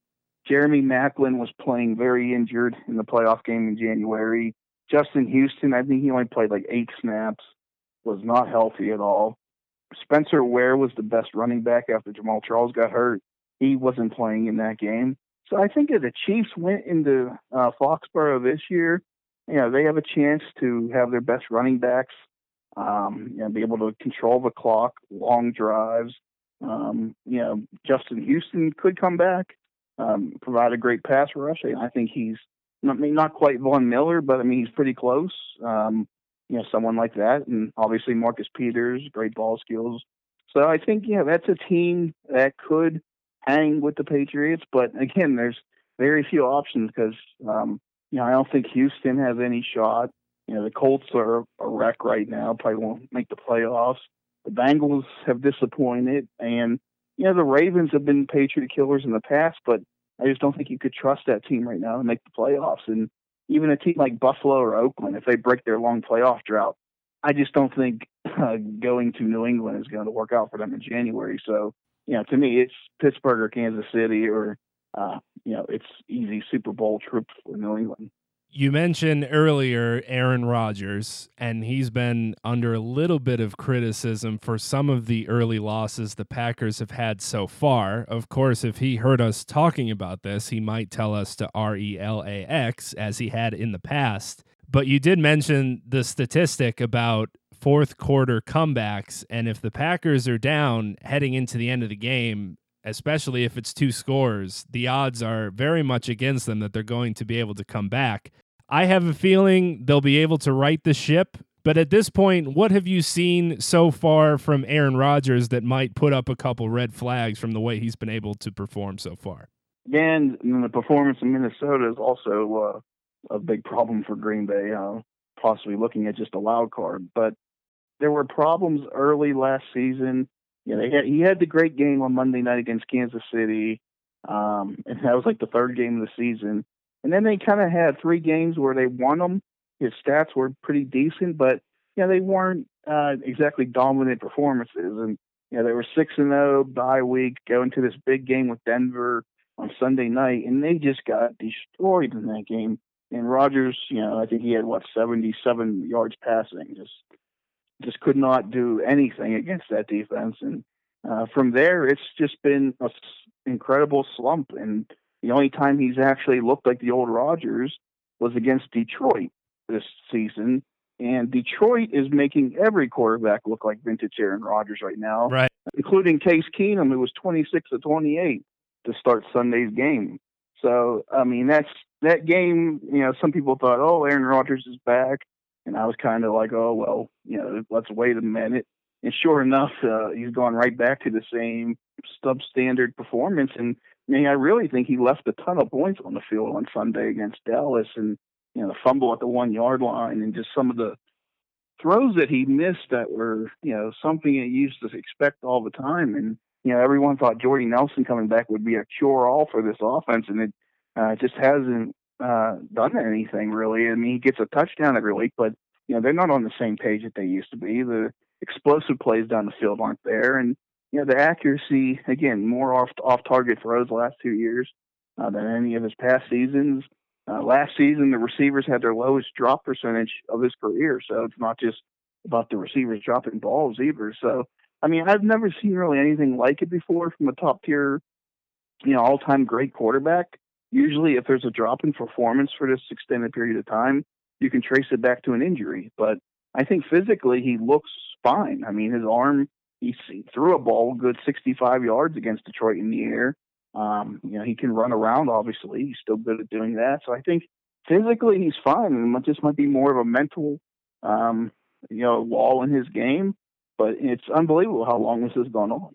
Jeremy Maclin was playing very injured in the playoff game in January. Justin Houston, I think he only played like eight snaps, was not healthy at all. Spencer Ware was the best running back after Jamaal Charles got hurt. He wasn't playing in that game. So I think if the Chiefs went into uh, Foxborough this year, you know, they have a chance to have their best running backs, um, you know, be able to control the clock, long drives. Um, you know, Justin Houston could come back, um, provide a great pass rush. I think he's not, I mean, not quite Von Miller, but I mean, he's pretty close. Um, you know, someone like that. And obviously Marcus Peters, great ball skills. So I think, yeah, that's a team that could hang with the Patriots. But again, there's very few options because, um, you know, I don't think Houston has any shot. You know, the Colts are a wreck right now, probably won't make the playoffs. The Bengals have disappointed. And, you know, the Ravens have been Patriot killers in the past, but I just don't think you could trust that team right now to make the playoffs. And even a team like Buffalo or Oakland, if they break their long playoff drought, I just don't think uh, going to New England is going to work out for them in January. So, you know, to me, it's Pittsburgh or Kansas City, or uh, you know, it's easy Super Bowl trip for New England. You mentioned earlier Aaron Rodgers, and he's been under a little bit of criticism for some of the early losses the Packers have had so far. Of course, if he heard us talking about this, he might tell us to R E L A X as he had in the past. But you did mention the statistic about fourth quarter comebacks. And if the Packers are down heading into the end of the game, especially if it's two scores, the odds are very much against them that they're going to be able to come back. I have a feeling they'll be able to right the ship. But at this point, what have you seen so far from Aaron Rodgers that might put up a couple red flags from the way he's been able to perform so far? And the performance in Minnesota is also uh, a big problem for Green Bay, uh, possibly looking at just a wild card. But there were problems early last season. Know, had, he had the great game on Monday night against Kansas City, um, and that was like the third game of the season. And then they kind of had three games where they won them. His stats were pretty decent, but you know they weren't uh, exactly dominant performances. And you know they were six and zero oh, bye week, going to this big game with Denver on Sunday night, and they just got destroyed in that game. And Rodgers, you know, I think he had what 77 yards passing, just just could not do anything against that defense. And uh, from there, it's just been an incredible slump. And the only time he's actually looked like the old Rodgers was against Detroit this season. And Detroit is making every quarterback look like vintage Aaron Rodgers right now, right? Including Case Keenum, who was 26 to 28 to start Sunday's game. So, I mean, that's that game. You know, some people thought, "Oh, Aaron Rodgers is back," and I was kind of like, "Oh, well, you know, let's wait a minute." And sure enough, uh, he's gone right back to the same substandard performance. And I mean, I really think he left a ton of points on the field on Sunday against Dallas, and you know, the fumble at the one yard line, and just some of the throws that he missed that were, you know, something you used to expect all the time. And you know, everyone thought Jordy Nelson coming back would be a cure all for this offense, and it uh, just hasn't uh, done anything really. I mean, he gets a touchdown every week, but you know, they're not on the same page that they used to be. The explosive plays down the field aren't there, and you know the accuracy again more off off target throws the last two years uh, than any of his past seasons. Uh, last season, the receivers had their lowest drop percentage of his career, so it's not just about the receivers dropping balls either. So, I mean, I've never seen really anything like it before from a top tier, you know, all time great quarterback. Usually, if there's a drop in performance for this extended period of time, you can trace it back to an injury. But I think physically he looks fine. I mean, his arm he threw a ball good 65 yards against Detroit in the air. Um, you know, he can run around. Obviously, he's still good at doing that. So I think physically he's fine, and just might be more of a mental um, you know, wall in his game. But it's unbelievable how long this has gone on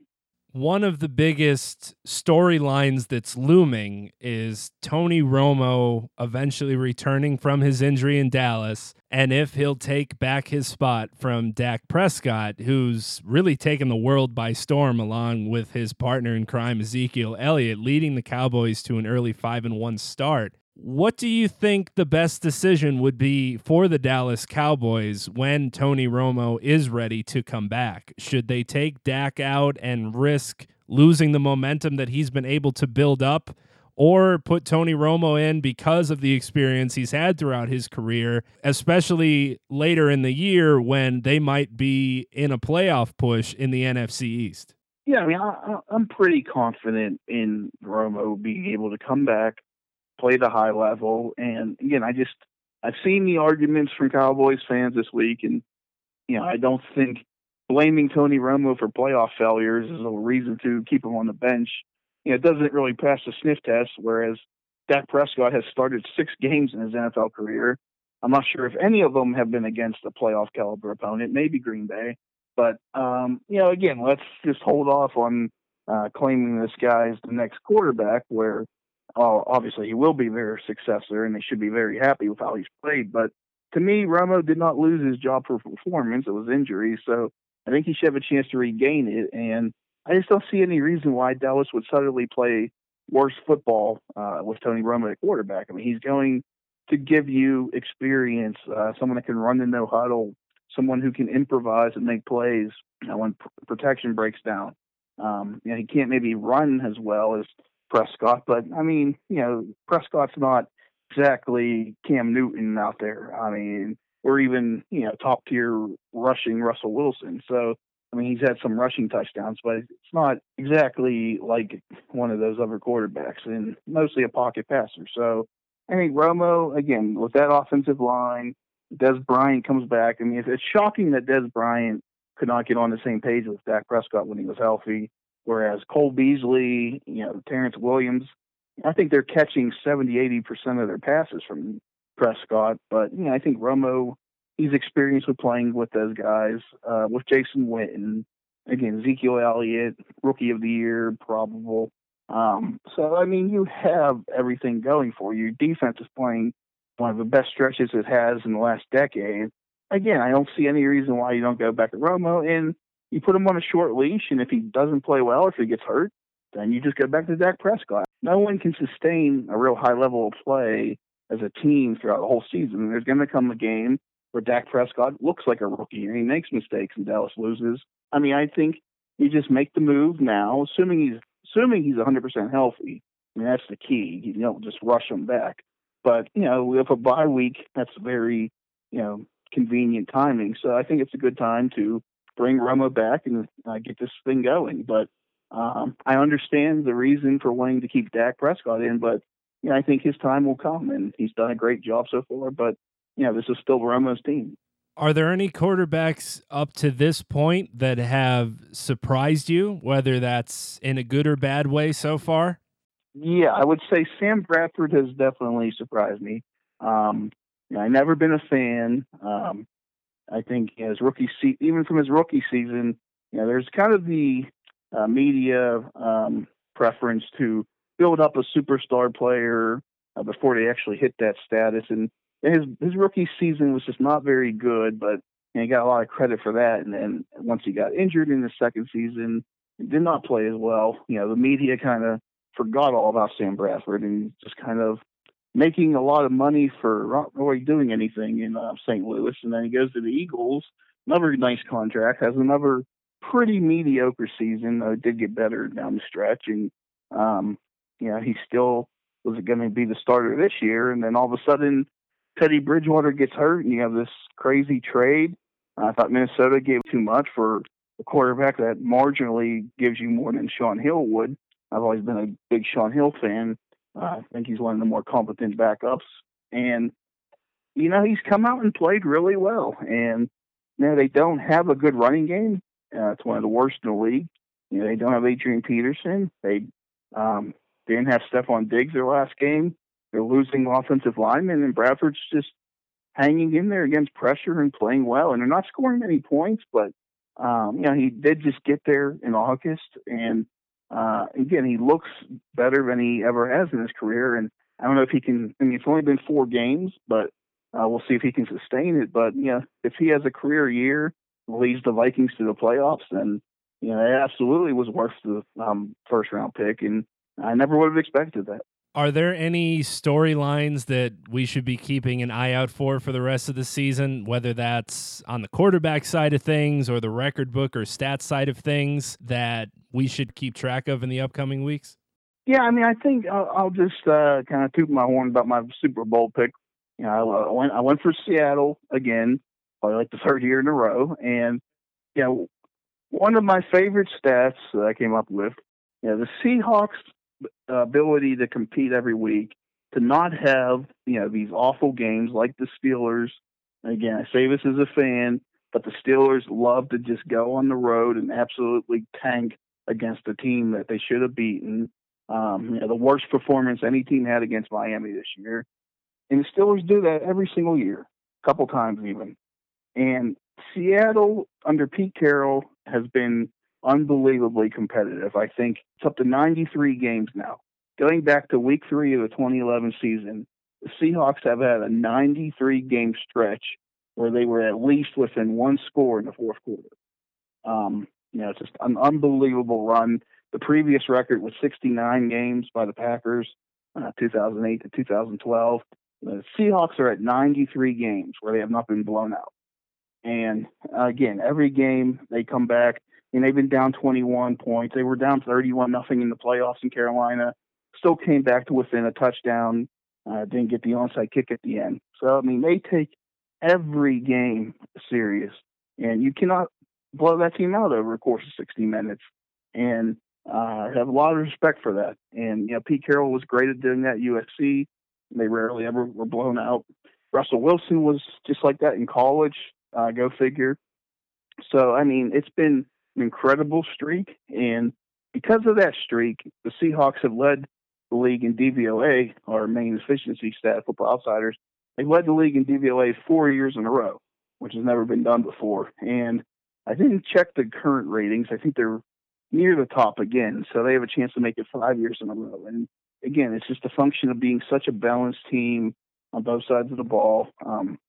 one of the biggest storylines that's looming is Tony Romo eventually returning from his injury in Dallas and if he'll take back his spot from Dak Prescott, who's really taken the world by storm along with his partner in crime Ezekiel Elliott, leading the Cowboys to an early 5 and 1 start. What do you think the best decision would be for the Dallas Cowboys when Tony Romo is ready to come back? Should they take Dak out and risk losing the momentum that he's been able to build up? Or put Tony Romo in because of the experience he's had throughout his career, especially later in the year when they might be in a playoff push in the NFC East? Yeah, I mean, I, I'm pretty confident in Romo being able to come back played a high level. And again, I just I've seen the arguments from Cowboys fans this week, and you know I don't think blaming Tony Romo for playoff failures is a reason to keep him on the bench. You know, it doesn't really pass the sniff test. Whereas Dak Prescott has started six games in his NFL career. I'm not sure if any of them have been against a playoff caliber opponent, maybe Green Bay. But um, you know, again, let's just hold off on uh, claiming this guy is the next quarterback. Where uh, obviously he will be their successor, and they should be very happy with how he's played. But to me, Romo did not lose his job for performance; it was injury. So I think he should have a chance to regain it. And I just don't see any reason why Dallas would suddenly play worse football uh, with Tony Romo at quarterback. I mean, he's going to give you experience, uh, someone that can run the no huddle, someone who can improvise and make plays you know, when pr- protection breaks down. Um, you know, he can't maybe run as well as Prescott, but I mean, you know, Prescott's not exactly Cam Newton out there. I mean, or even you know top tier rushing Russell Wilson. So I mean, he's had some rushing touchdowns, but it's not exactly like one of those other quarterbacks, and mostly a pocket passer. So I think Romo again with that offensive line. Dez Bryant comes back. I mean, it's shocking that Dez Bryant could not get on the same page with Dak Prescott when he was healthy. Whereas Cole Beasley, you know, Terrance Williams, I think they're catching 70, 80% of their passes from Prescott. But, you know, I think Romo, he's experienced with playing with those guys, uh, with Jason Witten, again, Ezekiel Elliott, rookie of the year, probable. Um, so, I mean, you have everything going for you. Defense is playing one of the best stretches it has in the last decade. Again, I don't see any reason why you don't go back to Romo. And you put him on a short leash, and if he doesn't play well, if he gets hurt, then you just go back to Dak Prescott. No one can sustain a real high level of play as a team throughout the whole season. There's going to come a game where Dak Prescott looks like a rookie and he makes mistakes and Dallas loses. I mean, I think you just make the move now, assuming he's assuming he's 100% healthy. I mean, that's the key. You don't just rush him back. But you know, with a bye week, that's very you know convenient timing. So I think it's a good time to bring Romo back and uh, get this thing going. But um, I understand the reason for wanting to keep Dak Prescott in, but you know, I think his time will come, and he's done a great job so far. But you know, this is still Romo's team. Are there any quarterbacks up to this point that have surprised you, whether that's in a good or bad way so far? Yeah, I would say Sam Bradford has definitely surprised me. Um, you know, I've never been a fan. Um, I think his rookie se- even from his rookie season, you know, there's kind of the uh, media um, preference to build up a superstar player uh, before they actually hit that status. And his his rookie season was just not very good, but he got a lot of credit for that. And then once he got injured in the second season, did not play as well. You know, the media kind of forgot all about Sam Bradford and just kind of making a lot of money for not really doing anything in uh, St. Louis, and then he goes to the Eagles. Another nice contract, has another pretty mediocre season. Though it did get better down the stretch, and um, you know he still was going to be the starter this year. And then all of a sudden, Teddy Bridgewater gets hurt, and you have this crazy trade. I thought Minnesota gave too much for a quarterback that marginally gives you more than Shaun Hill would. I've always been a big Shaun Hill fan, I think he's one of the more competent backups. And, you know, he's come out and played really well. And, you know, they don't have a good running game. Uh, it's one of the worst in the league. You know, they don't have Adrian Peterson. They um, didn't have Stefon Diggs their last game. They're losing offensive linemen, and Bradford's just hanging in there against pressure and playing well. And they're not scoring many points, but um, you know he did just get there in August, and uh, again he looks better than he ever has in his career. And I don't know if he can. I mean, it's only been four games, but uh, we'll see if he can sustain it. But you know, if he has a career year, leads the Vikings to the playoffs, then you know it absolutely was worth the um, first round pick, and I never would have expected that. Are there any storylines that we should be keeping an eye out for for the rest of the season, whether that's on the quarterback side of things or the record book or stats side of things that we should keep track of in the upcoming weeks? Yeah, I mean, I think I'll, I'll just uh, kind of toot my horn about my Super Bowl pick. You know, I, I went I went for Seattle again, probably like the third year in a row, and you know, one of my favorite stats that I came up with, you know, the Seahawks ability to compete every week, to not have you know these awful games like the Steelers. Again, I say this as a fan, but the Steelers love to just go on the road and absolutely tank against a team that they should have beaten. Um, you know, the worst performance any team had against Miami this year, and the Steelers do that every single year, a couple times even. And Seattle under Pete Carroll has been unbelievably competitive. I think it's up to 93 games now. Going back to week three of the 2011 season, the Seahawks have had a 93 game stretch where they were at least within one score in the fourth quarter. Um, you know, it's just an unbelievable run. The previous record was 69 games by the Packers, uh, 2008 to 2012. The Seahawks are at 93 games where they have not been blown out. And uh, again, every game they come back and they've been down 21 points. They were down 31 nothing in the playoffs in Carolina. Still came back to within a touchdown. Uh, didn't get the onside kick at the end. So I mean, they take every game serious, and you cannot blow that team out over a course of 60 minutes. And uh, have a lot of respect for that. And you know, Pete Carroll was great at doing that. at USC, they rarely ever were blown out. Russell Wilson was just like that in college. Uh, go figure. So I mean, it's been an incredible streak, and because of that streak, the Seahawks have led the league in DVOA, our main efficiency stat, Football Outsiders. They've led the league in DVOA four years in a row, which has never been done before. And I didn't check the current ratings. I think they're near the top again, so they have a chance to make it five years in a row. And again, it's just a function of being such a balanced team on both sides of the ball. Um,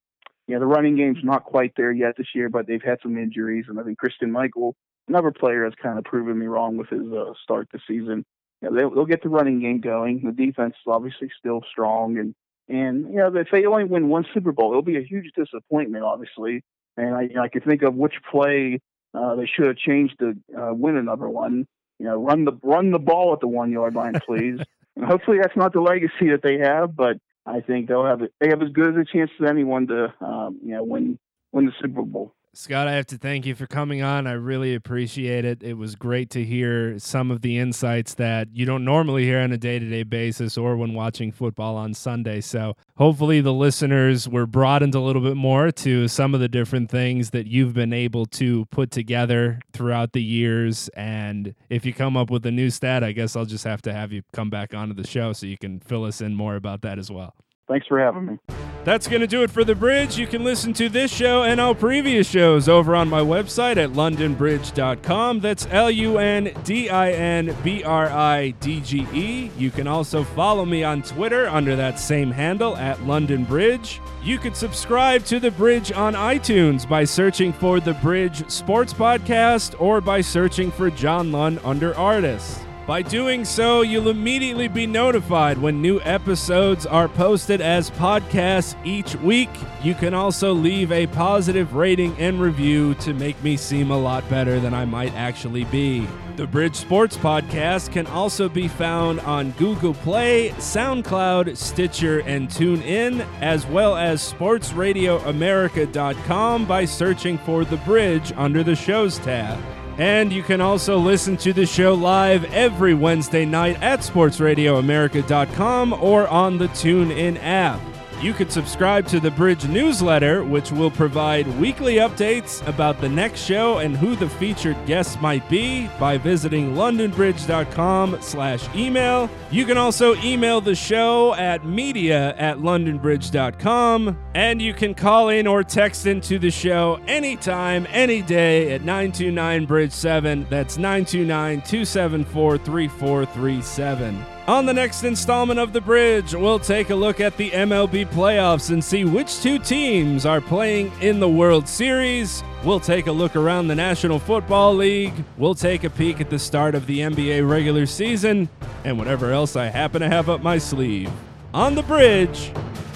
yeah, the running game's not quite there yet this year, but they've had some injuries, and I think Christine Michael another player has kind of proven me wrong with his uh, start this season. They'll, they'll get the running game going. The defense is obviously still strong, and and you know if they only win one Super Bowl, it'll be a huge disappointment, obviously. And I, I can think of which play uh, they should have changed to uh, win another one. You know, run the run the ball at the one yard line, please. and hopefully that's not the legacy that they have, but I think they'll have they have as good as a chance as anyone to um, you know win win the Super Bowl. Scott, I have to thank you for coming on. I really appreciate it. It was great to hear some of the insights that you don't normally hear on a day to day basis or when watching football on Sunday. So, hopefully, the listeners were broadened a little bit more to some of the different things that you've been able to put together throughout the years. And if you come up with a new stat, I guess I'll just have to have you come back onto the show so you can fill us in more about that as well. Thanks for having me. That's going to do it for The Bridge. You can listen to this show and all previous shows over on my website at lundinbridge.com. That's L U N D I N B R I D G E. You can also follow me on Twitter under that same handle at Lundin Bridge. You could subscribe to The Bridge on iTunes by searching for The Bridge Sports Podcast or by searching for John Lund under artists. By doing so, you'll immediately be notified when new episodes are posted as podcasts each week. You can also leave a positive rating and review to make me seem a lot better than I might actually be. The Bridge Sports Podcast can also be found on Google Play, SoundCloud, Stitcher, and TuneIn, as well as SportsRadioAmerica.com by searching for The Bridge under the Shows tab. And you can also listen to the show live every Wednesday night at sportsradioamerica.com or on the TuneIn app. You could subscribe to the Bridge newsletter, which will provide weekly updates about the next show and who the featured guests might be by visiting lundinbridge.com slash email. You can also email the show at media at lundinbridge.com, and you can call in or text into the show anytime, any day at 929 Bridge 7. That's 929 274 3437. On the next installment of The Bridge, we'll take a look at the MLB playoffs and see which two teams are playing in the World Series. We'll take a look around the National Football League. We'll take a peek at the start of the NBA regular season and whatever else I happen to have up my sleeve. On The Bridge,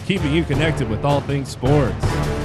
keeping you connected with all things sports.